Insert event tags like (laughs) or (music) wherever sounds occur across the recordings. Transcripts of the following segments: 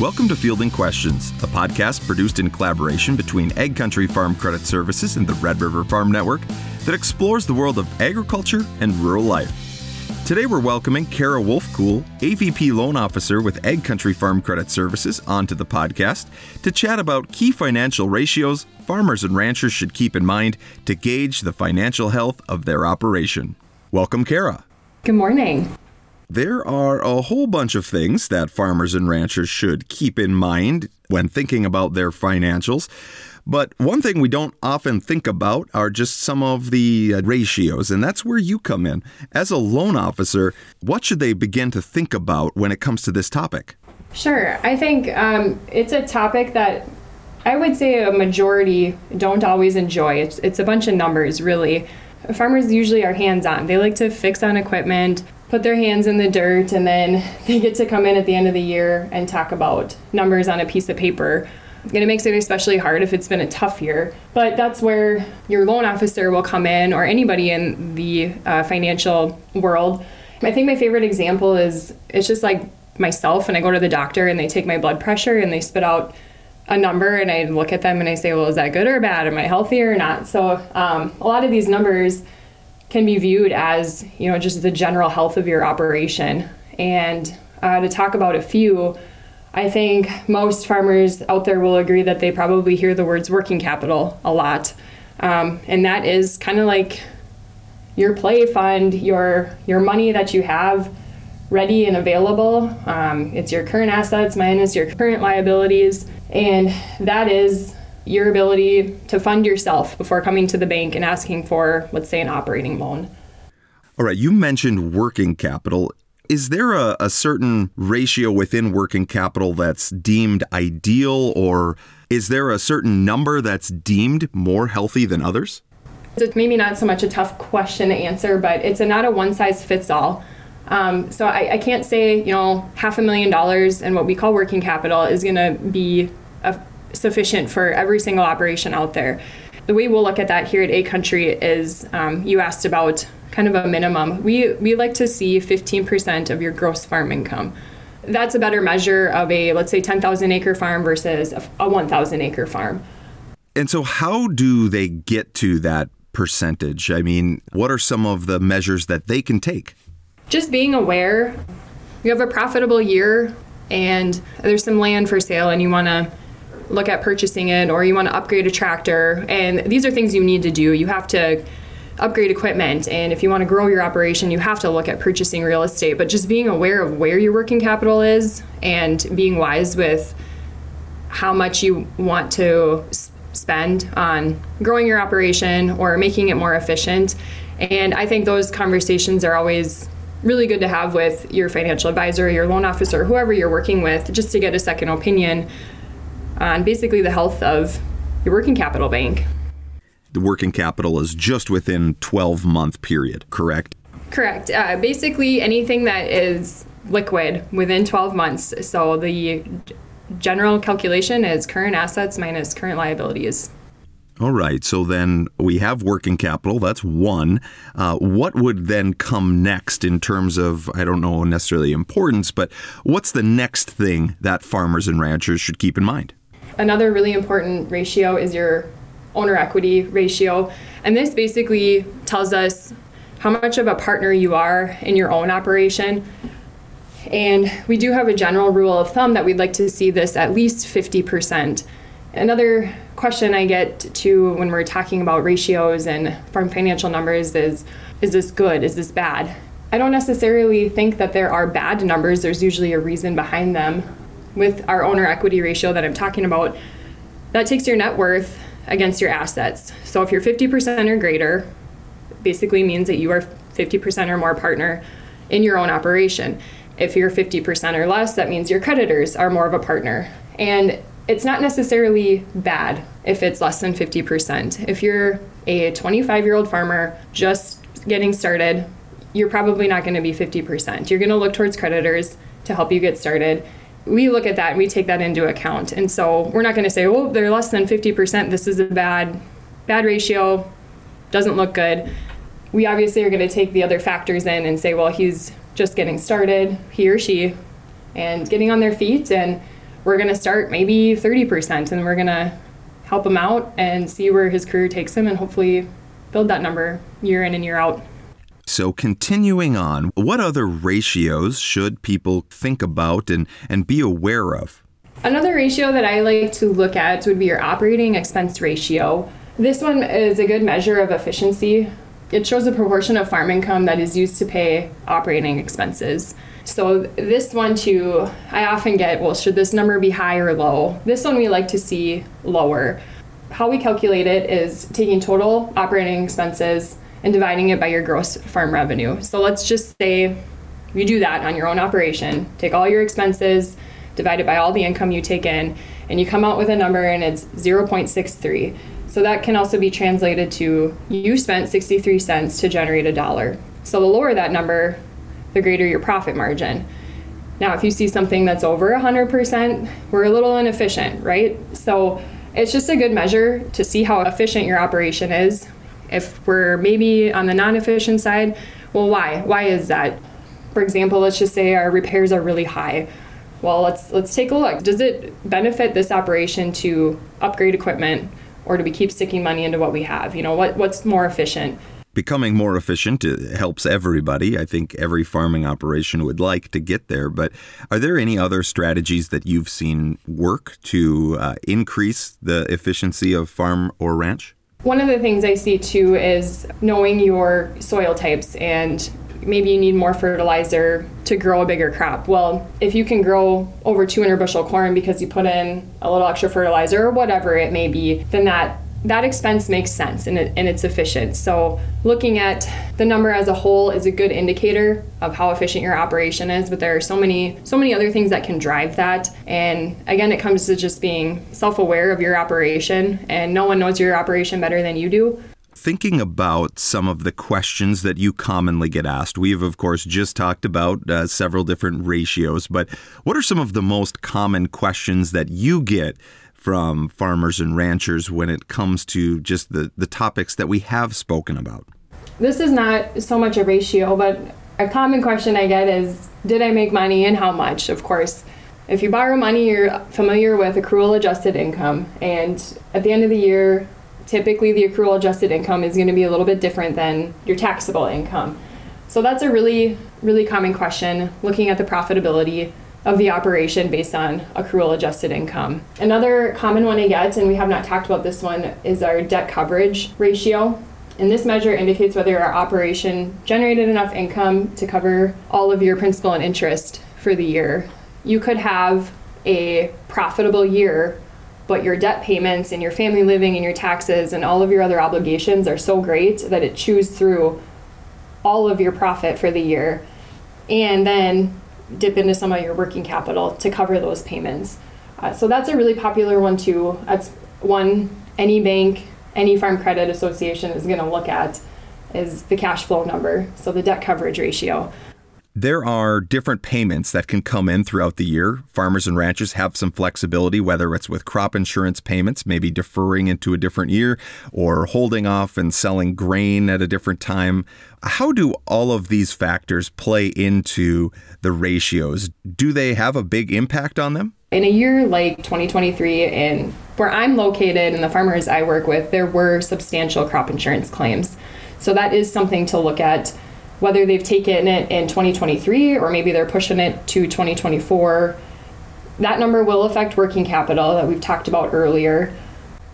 Welcome to Fielding Questions, a podcast produced in collaboration between AgCountry Farm Credit Services and the Red River Farm Network that explores the world of agriculture and rural life. Today we're welcoming Kara Wulfekuhle, AVP Loan Officer with AgCountry Farm Credit Services, onto the podcast to chat about key financial ratios farmers and ranchers should keep in mind to gauge the financial health of their operation. Welcome, Kara. Good morning. There are a whole bunch of things that farmers and ranchers should keep in mind when thinking about their financials. But one thing we don't often think about are just some of the uh, ratios, and that's where you come in. As a loan officer, what should they begin to think about when it comes to this topic? Sure. I think um, it's a topic that I would say a majority don't always enjoy. It's, it's a bunch of numbers, really. Farmers usually are hands on, they like to fix on equipment put their hands in the dirt and then (laughs) they get to come in at the end of the year and talk about numbers on a piece of paper. And it makes it especially hard if it's been a tough year. But that's where your loan officer will come in or anybody in the uh, financial world. I think my favorite example is it's just like myself and I go to the doctor and they take my blood pressure and they spit out a number and I look at them and I say, well, is that good or bad? Am I healthy or not? So um, a lot of these numbers can be viewed as you know just the general health of your operation. And uh, to talk about a few i think most farmers out there will agree that they probably hear the words working capital a lot. Um, and that is kind of like your play fund your your money that you have ready and available. Um, it's your current assets minus your current liabilities. And that is your ability to fund yourself before coming to the bank and asking for, let's say, an operating loan. All right, you mentioned working capital. Is there a, a certain ratio within working capital that's deemed ideal, or is there a certain number that's deemed more healthy than others? It's maybe not so much a tough question to answer, but it's a, not a one size fits all. Um, so I, I, can't say, you know, half a million dollars and what we call working capital is going to be a sufficient for every single operation out there. The way we'll look at that here at AgCountry is um, you asked about kind of a minimum. We, we like to see 15% of your gross farm income. That's a better measure of a, let's say, 10,000 acre farm versus a, a 1,000 acre farm. And so, how do they get to that percentage? I mean, what are some of the measures that they can take? Just being aware you have a profitable year and there's some land for sale and you want to look at purchasing it or you want to upgrade a tractor and these are things you need to do. You have to upgrade equipment and if you want to grow your operation you have to look at purchasing real estate but just being aware of where your working capital is and being wise with how much you want to spend on growing your operation or making it more efficient. And i think those conversations are always really good to have with your financial advisor your loan officer whoever you're working with just to get a second opinion on basically the health of your working capital bank. The working capital is just within 12 month period, correct? Correct. Uh, basically, anything that is liquid within 12 months. So the general calculation is current assets minus current liabilities. All right. So then we have working capital. That's one. Uh, what would then come next in terms of, I don't know necessarily importance, but what's the next thing that farmers and ranchers should keep in mind? Another really important ratio is your owner equity ratio. And this basically tells us how much of a partner you are in your own operation. And we do have a general rule of thumb that we'd like to see this at least 50%. Another question I get to when we're talking about ratios and farm financial numbers is is this good? Is this bad? I don't necessarily think that there are bad numbers. There's usually a reason behind them with our owner equity ratio that I'm talking about, that takes your net worth against your assets. So if you're 50% or greater, basically means that you are 50% or more partner in your own operation. If you're 50% or less, that means your creditors are more of a partner. And it's not necessarily bad if it's less than 50%. If you're a 25 year old farmer just getting started, you're probably not going to be 50%. You're going to look towards creditors to help you get started we look at that and we take that into account. And so we're not going to say, oh, they're less than 50%. This is a bad, bad ratio, doesn't look good. We obviously are going to take the other factors in and say, well, he's just getting started, he or she, and getting on their feet, and we're going to start maybe 30% and we're going to help him out and see where his career takes him and hopefully build that number year in and year out. So, continuing on, what other ratios should people think about and, and be aware of? Another ratio that I like to look at would be your operating expense ratio. This one is a good measure of efficiency. It shows the proportion of farm income that is used to pay operating expenses. So this one too, I often get, well, should this number be high or low? This one we like to see lower. How we calculate it is taking total operating expenses and dividing it by your gross farm revenue. So let's just say you do that on your own operation. Take all your expenses, divide it by all the income you take in, and you come out with a number and it's 0.63. So that can also be translated to you spent 63 cents to generate a dollar. So the lower that number, the greater your profit margin. Now, if you see something that's over 100%, we're a little inefficient, right? So it's just a good measure to see how efficient your operation is. If we're maybe on the non efficient side, well, why? Why is that? For example, let's just say our repairs are really high. Well, let's let's take a look. Does it benefit this operation to upgrade equipment or do we keep sticking money into what we have? You know, what what's more efficient? becoming more efficient helps everybody. I think every farming operation would like to get there. But are there any other strategies that you've seen work to uh, increase the efficiency of farm or ranch? One of the things I see too is knowing your soil types and maybe you need more fertilizer to grow a bigger crop. Well, if you can grow over 200 bushel corn because you put in a little extra fertilizer or whatever it may be, then that that expense makes sense and, it, and it's efficient. So, looking at the number as a whole is a good indicator of how efficient your operation is, but there are so many so many other things that can drive that. And again, it comes to just being self-aware of your operation and no one knows your operation better than you do. Thinking about some of the questions that you commonly get asked, we've of course just talked about uh, several different ratios, but what are some of the most common questions that you get from farmers and ranchers when it comes to just the, the topics that we have spoken about? This is not so much a ratio, but a common question I get is Did I make money and how much? Of course, if you borrow money, you're familiar with accrual adjusted income. And at the end of the year, typically the accrual adjusted income is going to be a little bit different than your taxable income. So that's a really, really common question looking at the profitability of the operation based on accrual adjusted income. Another common one I get, and we have not talked about this one, is our debt coverage ratio. And this measure indicates whether our operation generated enough income to cover all of your principal and interest for the year. You could have a profitable year, but your debt payments and your family living and your taxes and all of your other obligations are so great that it chews through all of your profit for the year. And then dip into some of your working capital to cover those payments. Uh, so that's a really popular one too. That's one any bank, any farm credit association is going to look at is the cash flow number, so the debt coverage ratio. There are different payments that can come in throughout the year. Farmers and ranchers have some flexibility, whether it's with crop insurance payments, maybe deferring into a different year, or holding off and selling grain at a different time. How do all of these factors play into the ratios? Do they have a big impact on them? In a year like 2023, and where I'm located and the farmers I work with, there were substantial crop insurance claims. So that is something to look at whether they've taken it in 2023 or maybe they're pushing it to 2024. That number will affect working capital that we've talked about earlier.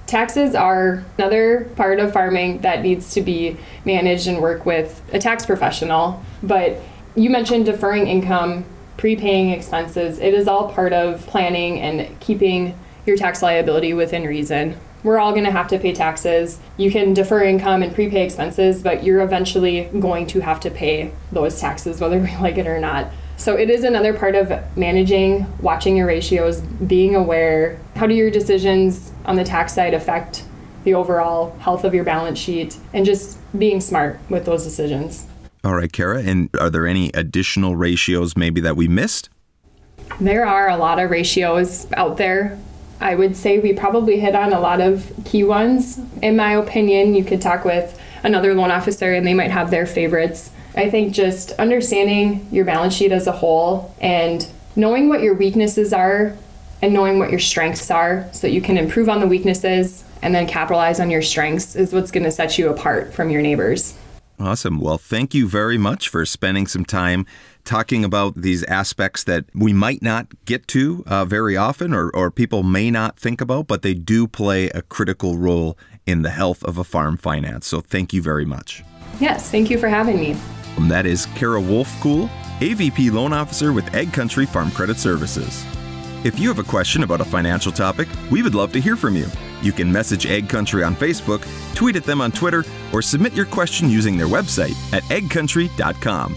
Taxes are another part of farming that needs to be managed and work with a tax professional. But you mentioned deferring income, prepaying expenses. It is all part of planning and keeping your tax liability within reason we're all going to have to pay taxes. You can defer income and prepay expenses, but you're eventually going to have to pay those taxes, whether we (laughs) like it or not. So it is another part of managing, watching your ratios, being aware. How do your decisions on the tax side affect the overall health of your balance sheet and just being smart with those decisions. All right, Kara. And are there any additional ratios maybe that we missed? There are a lot of ratios out there. I would say we probably hit on a lot of key ones. In my opinion, you could talk with another loan officer and they might have their favorites. I think just understanding your balance sheet as a whole and knowing what your weaknesses are and knowing what your strengths are so that you can improve on the weaknesses and then capitalize on your strengths is what's going to set you apart from your neighbors. Awesome. Well, thank you very much for spending some time talking about these aspects that we might not get to uh, very often or, or people may not think about, but they do play a critical role in the health of a farm finance. So thank you very much. Yes, thank you for having me. And that is Kara Wulfekuhle, AVP Loan Officer with AgCountry Farm Credit Services. If you have a question about a financial topic, we would love to hear from you. You can message AgCountry on Facebook, tweet at them on Twitter, or submit your question using their website at agcountry.com.